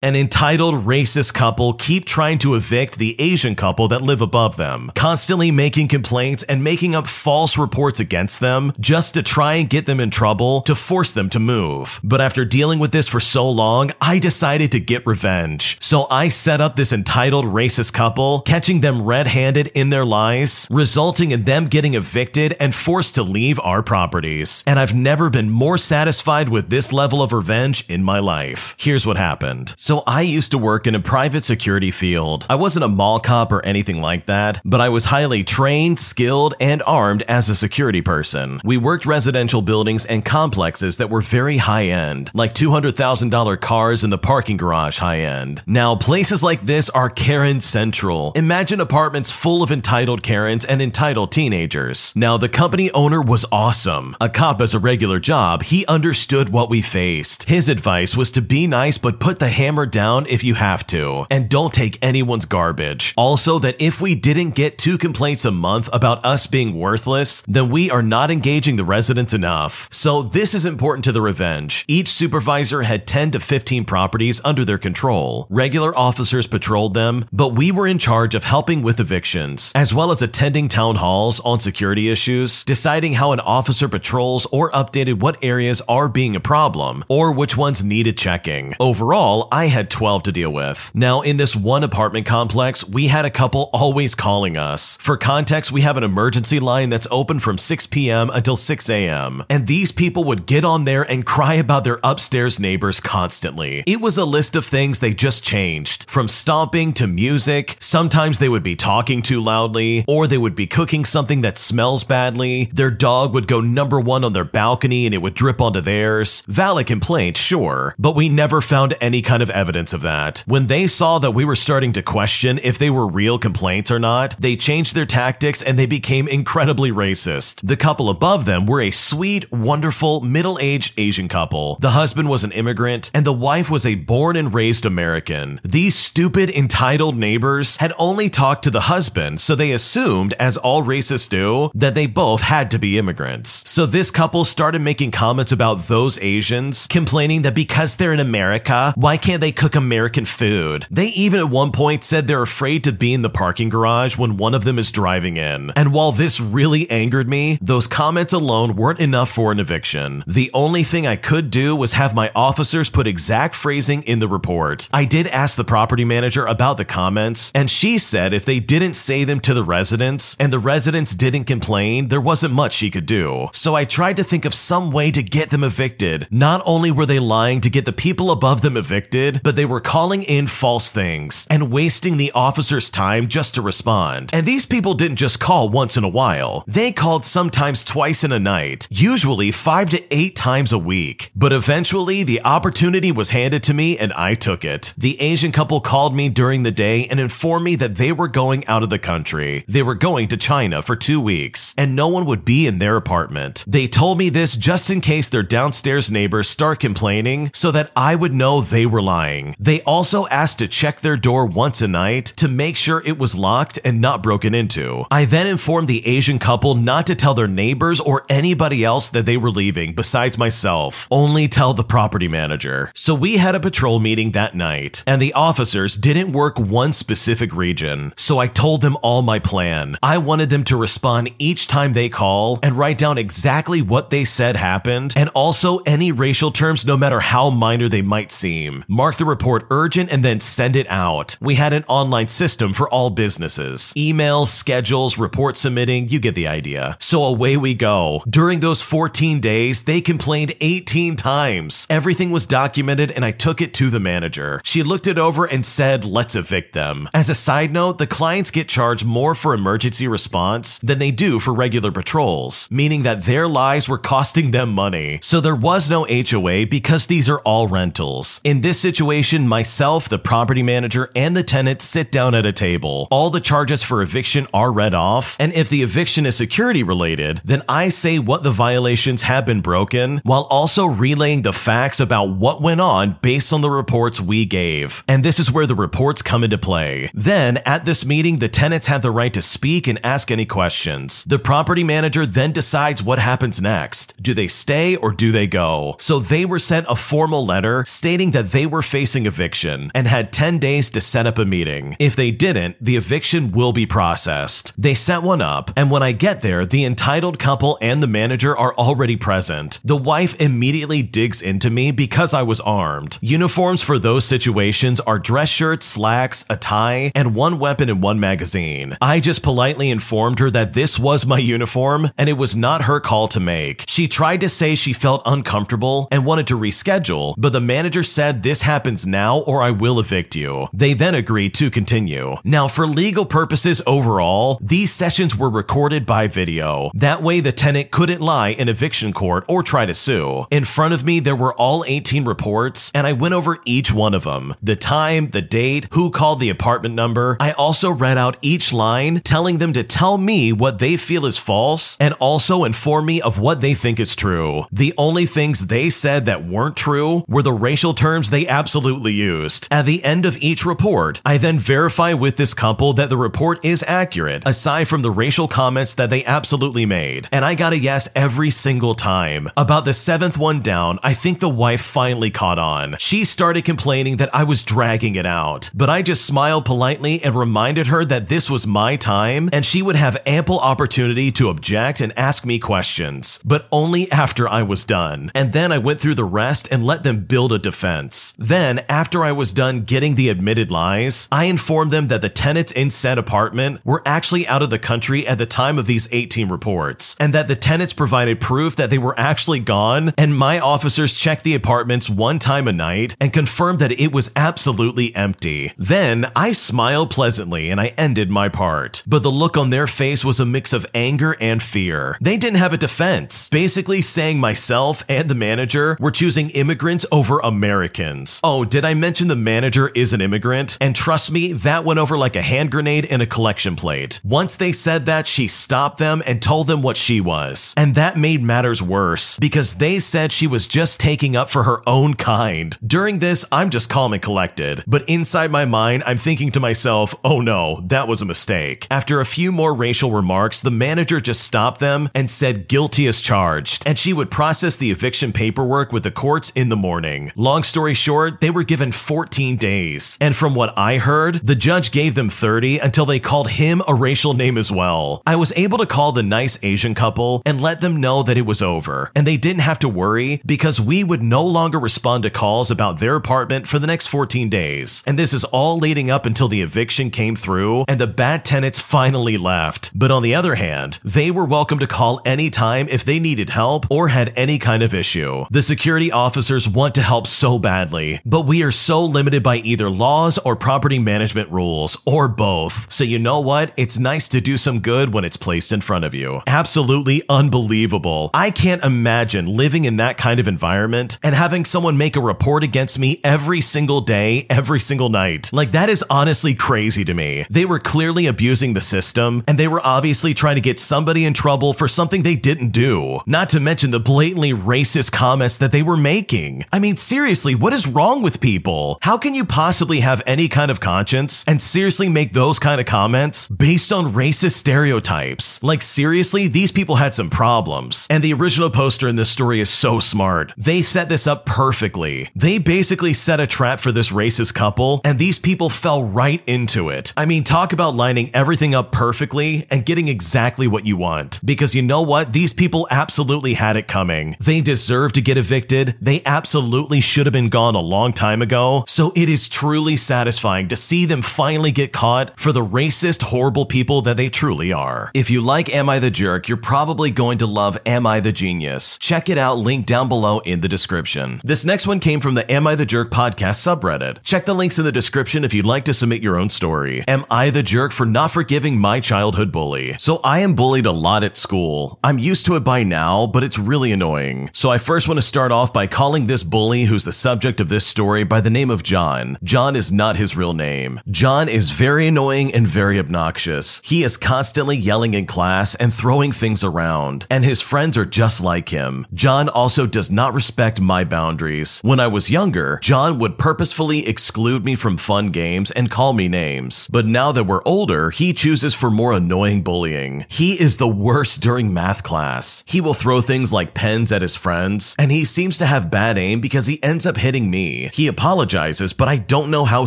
An entitled racist couple keep trying to evict the Asian couple that live above them, constantly making complaints and making up false reports against them just to try and get them in trouble to force them to move. But after dealing with this for so long, I decided to get revenge. So I set up this entitled racist couple, catching them red-handed in their lies, resulting in them getting evicted and forced to leave our properties. And I've never been more satisfied with this level of revenge in my life. Here's what happened. So I used to work in a private security field. I wasn't a mall cop or anything like that, but I was highly trained, skilled, and armed as a security person. We worked residential buildings and complexes that were very high end, like $200,000 cars in the parking garage high end. Now, places like this are Karen Central. Imagine apartments full of entitled Karens and entitled teenagers. Now, the company owner was awesome. A cop as a regular job, he understood what we faced. His advice was to be nice but put the hammer down if you have to, and don't take anyone's garbage. Also, that if we didn't get two complaints a month about us being worthless, then we are not engaging the residents enough. So, this is important to the revenge. Each supervisor had 10 to 15 properties under their control. Regular officers patrolled them, but we were in charge of helping with evictions, as well as attending town halls on security issues, deciding how an officer patrols or updated what areas are being a problem, or which ones needed checking. Overall, I had 12 to deal with. Now, in this one apartment complex, we had a couple always calling us. For context, we have an emergency line that's open from 6 p.m. until 6 a.m. And these people would get on there and cry about their upstairs neighbors constantly. It was a list of things they just changed, from stomping to music. Sometimes they would be talking too loudly, or they would be cooking something that smells badly. Their dog would go number one on their balcony and it would drip onto theirs. Valid complaint, sure, but we never found any kind of evidence of that. When they saw that we were starting to question if they were real complaints or not, they changed their tactics and they became incredibly racist. The couple above them were a sweet, wonderful, middle aged Asian couple. The husband was an immigrant and the wife was a born and raised American. These stupid, entitled neighbors had only talked to the husband, so they assumed, as all racists do, that they both had to be immigrants. So this couple started making comments about those Asians, complaining that because they're in America, why can't they cook American food? They even at one point said they're afraid to be in the parking garage when one of them is driving in. And while this really angered me, those comments alone weren't enough for an eviction. The only thing I could do was have my officers put exact phrasing in the report. I did ask the property manager about the comments, and she said if they didn't say them to the residents and the residents didn't complain, there wasn't much she could do. So I tried to think of some way to get them evicted. Not only were they lying to get the people above them evicted, but they were calling in false things and wasting the officer's time just to respond. And these people didn't just call once in a while. They called sometimes twice in a night, usually five to eight times a week. But eventually, the opportunity was handed to me and I took it. The Asian couple called me during the day and informed me that they were going out of the country. They were going to China for two weeks and no one would be in their apartment. They told me this just in case their downstairs neighbors start complaining so that I would know they were lying. They also asked to check their door once a night to make sure it was locked and not broken into. I then informed the Asian couple not to tell their neighbors or anybody else that they were leaving besides myself. Only tell the property manager. So we had a patrol meeting that night, and the officers didn't work one specific region. So I told them all my plan. I wanted them to respond each time they call and write down exactly what they said happened and also any racial terms no matter how minor they might seem. Mark the report urgent and then send it out. We had an online system for all businesses. Emails, schedules, report submitting, you get the idea. So away we go. During those 14 days, they complained 18 times. Everything was documented and I took it to the manager. She looked it over and said, let's evict them. As a side note, the clients get charged more for emergency response than they do for regular patrols, meaning that their lies were costing them money. So there was no HOA because these are all rentals. In this situation, myself, the property manager, and the tenant sit down at a table. All the charges for eviction are read off, and if the eviction is security related, then I say what the violations have been broken while also relaying the facts about what went on based on the reports we gave. And this is where the reports come into play. Then, at this meeting, the tenants have the right to speak and ask any questions. The property manager then decides what happens next. Do they stay or do they go? So they were sent a formal letter stating that they were facing eviction and had 10 days to set up a meeting. If they didn't, the eviction will be processed. They set one up, and when I get there, the entitled couple and the manager are already present. The wife immediately digs into me because I was armed. Uniforms for those situations are dress shirts, slacks, a tie, and one weapon and one magazine. I just politely informed her that this was my uniform and it was not her call to make. She tried to say she felt uncomfortable and wanted to reschedule, but the manager said this happens now or I will evict you. They then agreed to continue. Now, for legal purposes overall, these sessions were recorded by video. That way, the tenant couldn't lie in eviction court or try to sue. In front of me, there were all 18 reports, and I went over each one of them the time, the date, who called the apartment number. I also read out each line, telling them to tell me what they feel is false and also inform me of what they think is true. The only things they said that weren't true were the racial terms they absolutely used. At the end of each report, I then verify with this couple that the report is accurate, aside from the racial comments that they absolutely made. And I got a yes every single time. About the seventh one down, I think the wife finally caught on. She started complaining that I was dragging it out, but I just smiled politely and reminded her that this was my time and she would have ample opportunity to object and ask me questions, but only after I was done. And then I went through the rest and let them build a defense. Then, after I was done getting the admitted lies, I informed them that the tenants in said apartment were actually out of the country at the time of these 18 reports, and that the tenants provided proof that they were actually gone, and my officers checked the apartments one time a night and confirmed that it was absolutely empty. Then I smiled pleasantly and I ended my part. But the look on their face was a mix of anger and fear. They didn't have a defense, basically saying myself and the manager were choosing immigrants over Americans. Oh, did I mention the manager is an immigrant? And trust me, that went over like a hand grenade in a collection plate. Once they said that, she stopped them and told them what she was. And that made matters worse because they said she was just taking up for her own kind. During this, I'm just calm and collected, but inside my mind, I'm thinking to myself, oh no, that was a mistake. After a few more racial remarks, the manager just stopped them and said guilty as charged, and she would process the eviction paperwork with the courts in the morning. Long story short, they were given 14 days, and from what I heard, the judge gave them 30 until they called him a racial name as well. I was able to call the nice Asian couple and let them know that it was over, and they didn't have to worry because we would no longer respond to calls about their apartment for the next 14 days. And this is all leading up until the eviction came through and the bad tenants finally left. But on the other hand, they were welcome to call anytime if they needed help or had any kind of issue. The security officers want to help so badly, but we are so limited by either laws or property management rules, or both. So you know what? It's nice to do some good when it's placed in front of you. Absolutely unbelievable. I can't imagine living in that kind of environment and having someone make a report against me every single day, every single night. Like that is honestly crazy to me. They were clearly abusing the system and they were obviously trying to get somebody in trouble for something they didn't do. Not to mention the blatantly racist comments that they were making. I mean, seriously, what is wrong with people? How can you possibly have any kind of conscience and seriously make those kind of comments based on racist stereotypes? Like, seriously, these people had some problems. And the original poster in this story is so smart. They set this up perfectly. They basically set a trap for this racist couple, and these people fell right into it. I mean, talk about lining everything up perfectly and getting exactly what you want. Because you know what? These people absolutely had it coming. They deserve to get evicted. They absolutely should have been gone a long time ago. So it is truly satisfying to see them finally get caught for the racist, horrible people that they truly are. If you like Am I the Jerk, you're probably going to love Am I the Genius. Check it out, link down below in the description. This next one came from the Am I the Jerk podcast subreddit. Check the links in the description if you'd like to submit your own story. Am I the jerk for not forgiving my childhood bully? So I am bullied a lot at school. I'm used to it by now, but it's really annoying. So I first want to start off by calling this bully who's the subject of this story by the name of John. John is not his real name. John is very annoying and very obnoxious. He is constantly yelling in class and throwing things around, and his friends are just like him. John also does not respect my boundaries. When I was younger, John would purposefully exclude me from fun games and call me names. But now that we're older, he chooses for more annoying bullying. He is the worst during math class. He will throw things like pens at his friends, and he seems to have bad aim because he ends up hitting me. He apologizes, but I don't know how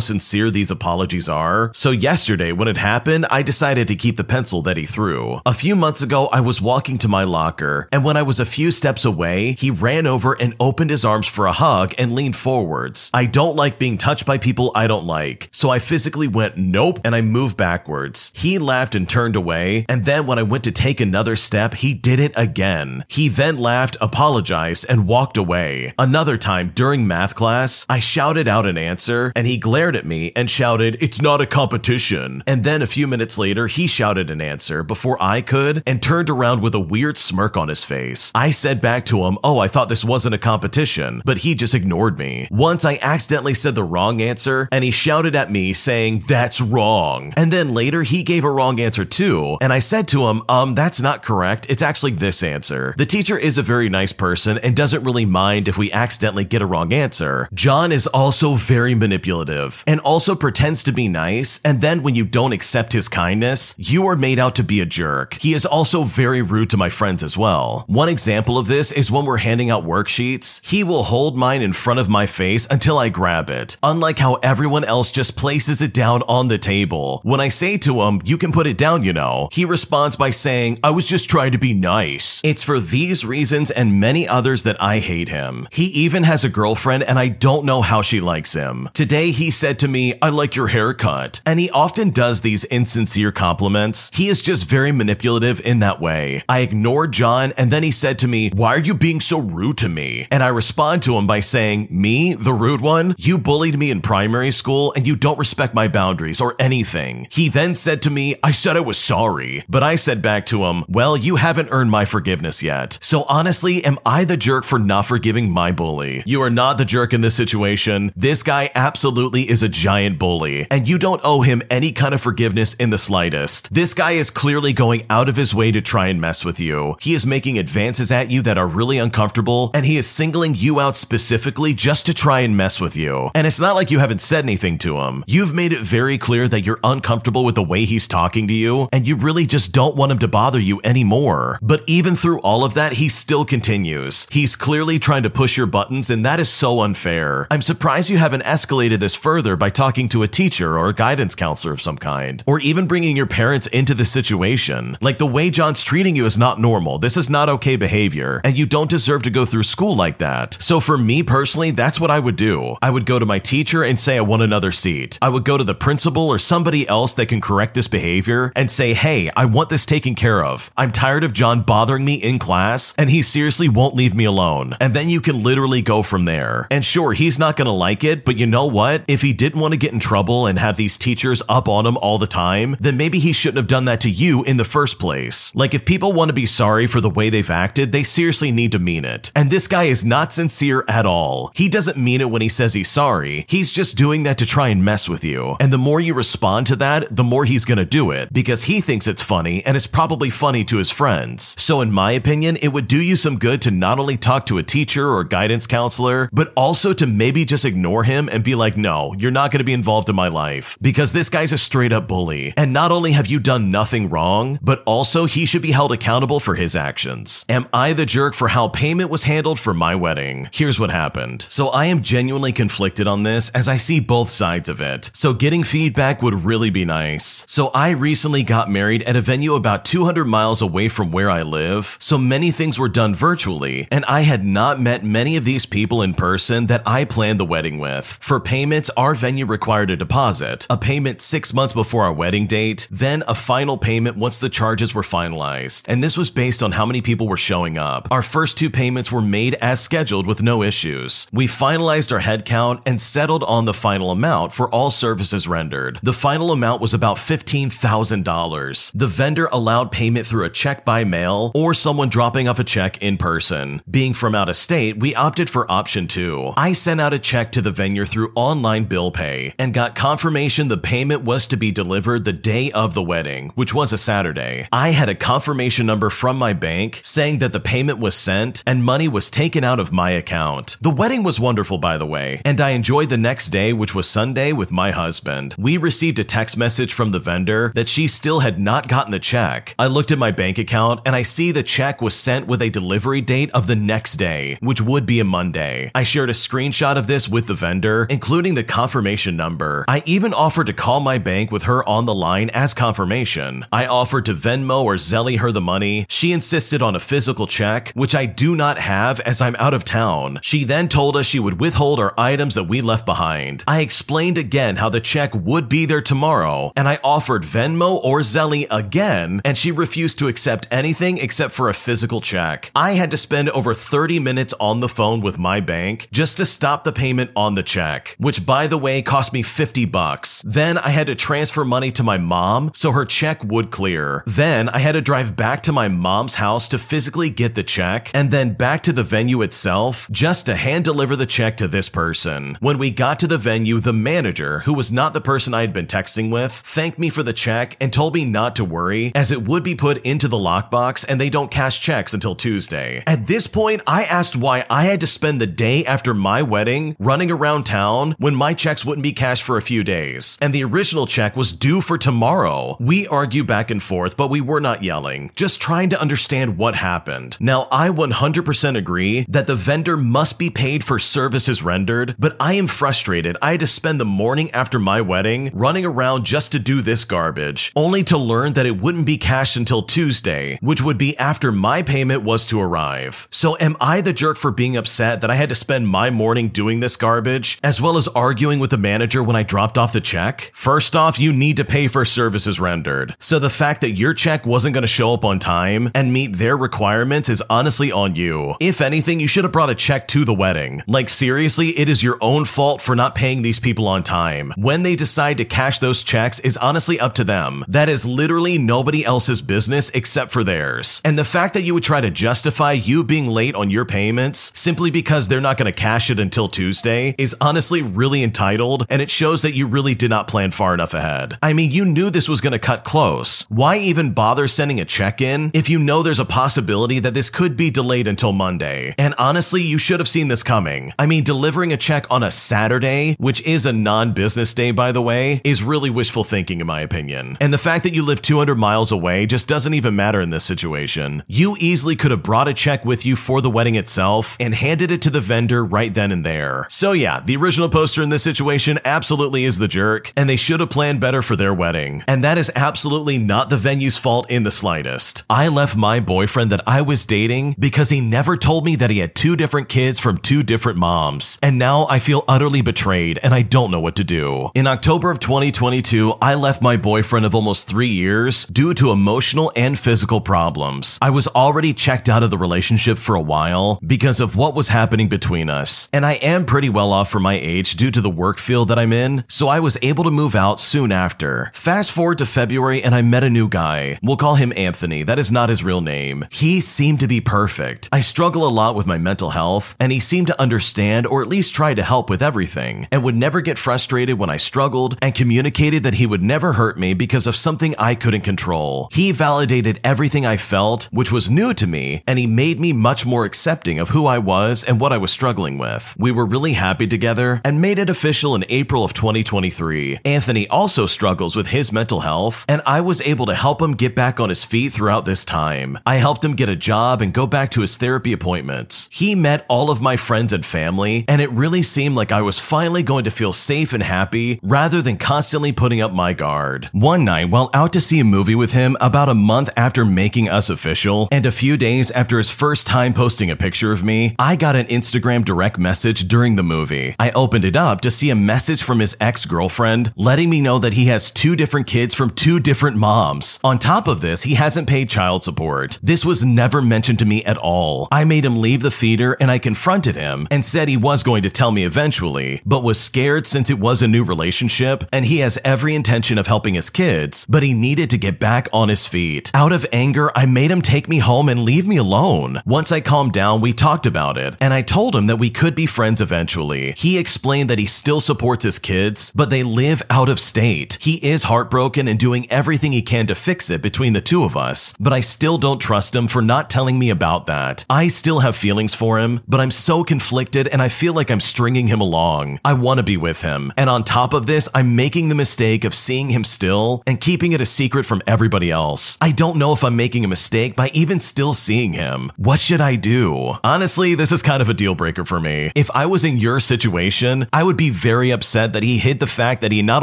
sincere these apologies are. So yesterday, when it happened, I decided to keep the pencil that he threw. A few months ago, I was walking to my locker, and when I was a few steps away, he ran over and opened his arms for a hug and leaned forwards. I don't like being touched by people I don't like, so I physically went nope and I moved backwards. He laughed and turned away, and then when I went to take another step, he did it again. He then laughed, apologized, and walked away. Another time during math class, I shouted out an answer, and he glared at me and shouted, It's not a competition. And then a few minutes later, he shouted an answer before I could and turned around with a weird smirk on his face. I said back to him, Oh, I thought this wasn't a competition, but he just ignored me. Once I accidentally said the wrong answer, and he shouted at me saying, That's wrong. And then later, he gave a wrong answer too, and I said to him, Um, that's not correct. It's actually this answer. The teacher is a very nice person and doesn't really mind if we accidentally get a wrong answer. John is also very manipulative and also pretends to be nice, and then when you don't accept his kindness, you are made out to be a jerk. He is also very rude to my friends as well. One example of this is when we're handing out worksheets, he will hold mine in front of my face until I grab it, unlike how everyone else just places it down on the table. When I say to him, you can put it down, you know, he responds by saying, I was just trying to be nice. It's for these reasons and many others that I hate him. He even has a girlfriend and I don't know how she likes him. Today he said to me, I like your haircut. And he often does these insincere compliments. He is just very manipulative in that way. I ignored John and then he said to me, Why are you being so rude to me? And I respond to him by saying, Me, the rude one? You bullied me in primary school and you don't respect my boundaries or anything. He then said to me, I said I was sorry. But I said back to him, Well, you haven't earned my forgiveness yet. So honestly, am I the jerk for not forgiving my bully? You are not the jerk in this situation. This guy absolutely is a giant bully, and you don't owe him any kind of forgiveness in the slightest. This guy is clearly going out of his way to try and mess with you. He is making advances at you that are really uncomfortable, and he is singling you out specifically just to try and mess with you. And it's not like you haven't said anything to him. You've made it very clear that you're uncomfortable with the way he's talking to you, and you really just don't want him to bother you anymore. But even through all of that, he still continues. He's clearly trying to push your buttons, and that is so unfair. I'm surprised you haven't escalated this further by talking to a teacher or a guidance counselor of some kind, or even bringing your parents into the situation. Like the way John's treating you is not normal. This is not okay behavior, and you don't deserve to go through school like that. So for me personally, that's what I would do. I would go to my teacher and say I want another seat. I would go to the principal or somebody else that can correct this behavior and say, hey, I want this taken care of. I'm tired of John bothering me in class, and he seriously won't leave me alone. And then you can literally go from there. And sure, he's not gonna like it, but you know what? If he didn't want to get in trouble and have these teachers up on him all the time, then maybe he shouldn't have done that to you in the first place. Like, if people want to be sorry for the way they've acted, they seriously need to mean it. And this guy is not sincere at all. He doesn't mean it when he says he's sorry. He's just doing that to try and mess with you. And the more you respond to that, the more he's gonna do it because he thinks it's funny and it's probably funny to his friends. So, in my opinion, it would do you some good to not only talk to a teacher or guidance counselor, but also to maybe just ignore him and be like, no, you're not gonna be involved in my life because this guy's a straight up bully. And not only have you done nothing wrong, but also he should be held accountable for his actions. Am I the jerk for how payment was handled for my wedding? Here's what happened. So I am genuinely conflicted on this as I see both sides of it. So getting feedback would really be nice. So I recently got married at a venue about 200 miles away from where I live. So many things were done virtually, and I had not met many of these people in person that I planned the wedding with. For payments, our venue required a deposit, a payment six months before our wedding date, then a final payment once the charges were finalized. And this was based on how many people were showing up. Our first two payments were made as scheduled with no issues. We finalized our headcount and settled on the final amount for all services rendered. The final amount was about $15,000. The vendor allowed payment through a check by mail or someone dropping off a check in person. Being from out of state, we opted for option two. I sent out a check to the vendor through online bill pay and got confirmation the payment was to be delivered the day of the wedding, which was a Saturday. I had a confirmation number from my bank saying that the payment was sent and money was taken out of my account. The wedding was wonderful, by the way, and I enjoyed the next day, which was Sunday, with my husband. We received a text message from the vendor that she still had not gotten the check. I looked at my bank account and I see the check was sent with a delivery date of the next day, which would be a Monday. I shared a screenshot screenshot of this with the vendor, including the confirmation number. I even offered to call my bank with her on the line as confirmation. I offered to Venmo or Zelly her the money. She insisted on a physical check, which I do not have as I'm out of town. She then told us she would withhold our items that we left behind. I explained again how the check would be there tomorrow, and I offered Venmo or Zelly again, and she refused to accept anything except for a physical check. I had to spend over 30 minutes on the phone with my bank just to stop the payment on the check, which by the way cost me 50 bucks. Then I had to transfer money to my mom so her check would clear. Then I had to drive back to my mom's house to physically get the check and then back to the venue itself just to hand deliver the check to this person. When we got to the venue, the manager, who was not the person I had been texting with, thanked me for the check and told me not to worry as it would be put into the lockbox and they don't cash checks until Tuesday. At this point, I asked why I had to spend the day after my wedding running around town when my checks wouldn't be cashed for a few days, and the original check was due for tomorrow. We argue back and forth, but we were not yelling, just trying to understand what happened. Now, I 100% agree that the vendor must be paid for services rendered, but I am frustrated. I had to spend the morning after my wedding running around just to do this garbage, only to learn that it wouldn't be cashed until Tuesday, which would be after my payment was to arrive. So am I the jerk for being upset that I had to spend my morning doing this garbage, as well as arguing with the manager when I dropped off the check? First off, you need to pay for services rendered. So the fact that your check wasn't going to show up on time and meet their requirements is honestly on you. If anything, you should have brought a check to the wedding. Like seriously, it is your own fault for not paying these people on time. When they decide to cash those checks is honestly up to them. That is literally nobody else's business except for theirs. And the fact that you would try to justify you being late on your payments simply because they're not going to cash it until Tuesday is honestly really entitled and it shows that you really did not plan far enough ahead. I mean, you knew this was going to cut close. Why even bother sending a check in if you know there's a possibility that this could be delayed until Monday? And honestly, you should have seen this coming. I mean, delivering a check on a Saturday, which is a non business day, by the way, is really wishful thinking, in my opinion. And the fact that you live 200 miles away just doesn't even matter in this situation. You easily could have brought a check with you for the wedding itself and handed it to the vendor right then and there. So, yeah, the original poster in this situation absolutely is the jerk, and they should have planned better for their wedding. And that is absolutely not the venue's fault in the slightest. I left my boyfriend that I was dating because he never told me that he had two different kids from two different moms. And now I feel utterly betrayed and I don't know what to do. In October of 2022, I left my boyfriend of almost three years due to emotional and physical problems. I was already checked out of the relationship for a while because of what was happening between us. And I am pretty well off for my age due to the work field that I'm in, so I was able to move out soon after. Fast forward to February and I met a new guy. We'll call him Anthony. That is not his real name. He seemed to be perfect. I struggle a lot with my mental health, and he seemed to understand or at least try to help with everything, and would never get frustrated when I struggled, and communicated that he would never hurt me because of something I couldn't control. He validated everything I felt, which was new to me, and he made me much more accepting of who I was and what I was struggling with. We were really happy together and made it official in April of 2023. Anthony also struggles with his mental health, and I was able to help him get back on his feet throughout this time. I helped him get a job and go back to his therapy appointments. He met all of my friends and family, and it really seemed like I was finally going to feel safe and happy rather than constantly putting up my guard. One night, while out to see a movie with him about a month after making us official, and a few days after his first time posting a picture of me, I got an Instagram direct message during the movie. I opened it up to see a message from his ex girlfriend letting me know that he has two different kids from two different moms. On top of this, he hasn't paid child support. This was never mentioned to me at all. I made him leave the theater and I confronted him and said he was going to tell me eventually, but was scared since it was a new relationship and he has every intention of helping his kids, but he needed to get back on his feet. Out of anger, I made him take me home and leave me alone. Once I calmed down, we talked about it and I told him that we could be friends eventually. He explained that he still supports his kids, but they live out of state. He is heartbroken and doing everything he can to fix it between the two of us, but I still don't trust him for not telling me about that. I still have feelings for him, but I'm so conflicted and I feel like I'm stringing him along. I want to be with him. And on top of this, I'm making the mistake of seeing him still and keeping it a secret from everybody else. I don't know if I'm making a mistake by even still seeing him. What should I do? Honestly, this is kind of a deal breaker for me. If I was in your situation, I would be very upset that he hid the fact that he not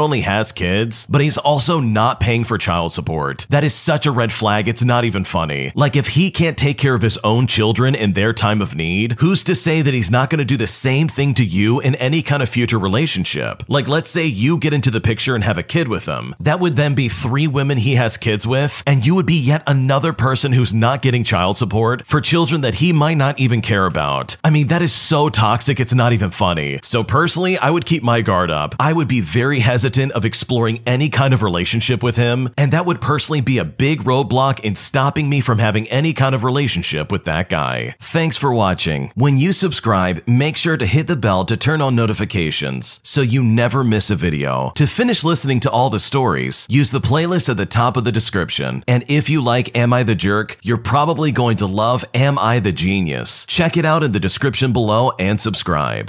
only has kids, but he's also not paying for child support. That is such a red flag, it's not even funny. Like, if he can't take care of his own children in their time of need, who's to say that he's not gonna do the same thing to you in any kind of future relationship? Like, let's say you get into the picture and have a kid with him. That would then be three women he has kids with, and you would be yet another person who's not getting child support for children that he might not even care about. I mean, that is so toxic, it's not even funny. So, personally, I would keep my guard up. I would be very hesitant of exploring any kind of relationship with him, and that would personally be a big roadblock in stopping me from having any kind of relationship with that guy. Thanks for watching. When you subscribe, make sure to hit the bell to turn on notifications so you never miss a video. To finish listening to all the stories, use the playlist at the top of the description. And if you like Am I the Jerk, you're probably going to love Am I the Genius. Check it out in the description below and subscribe.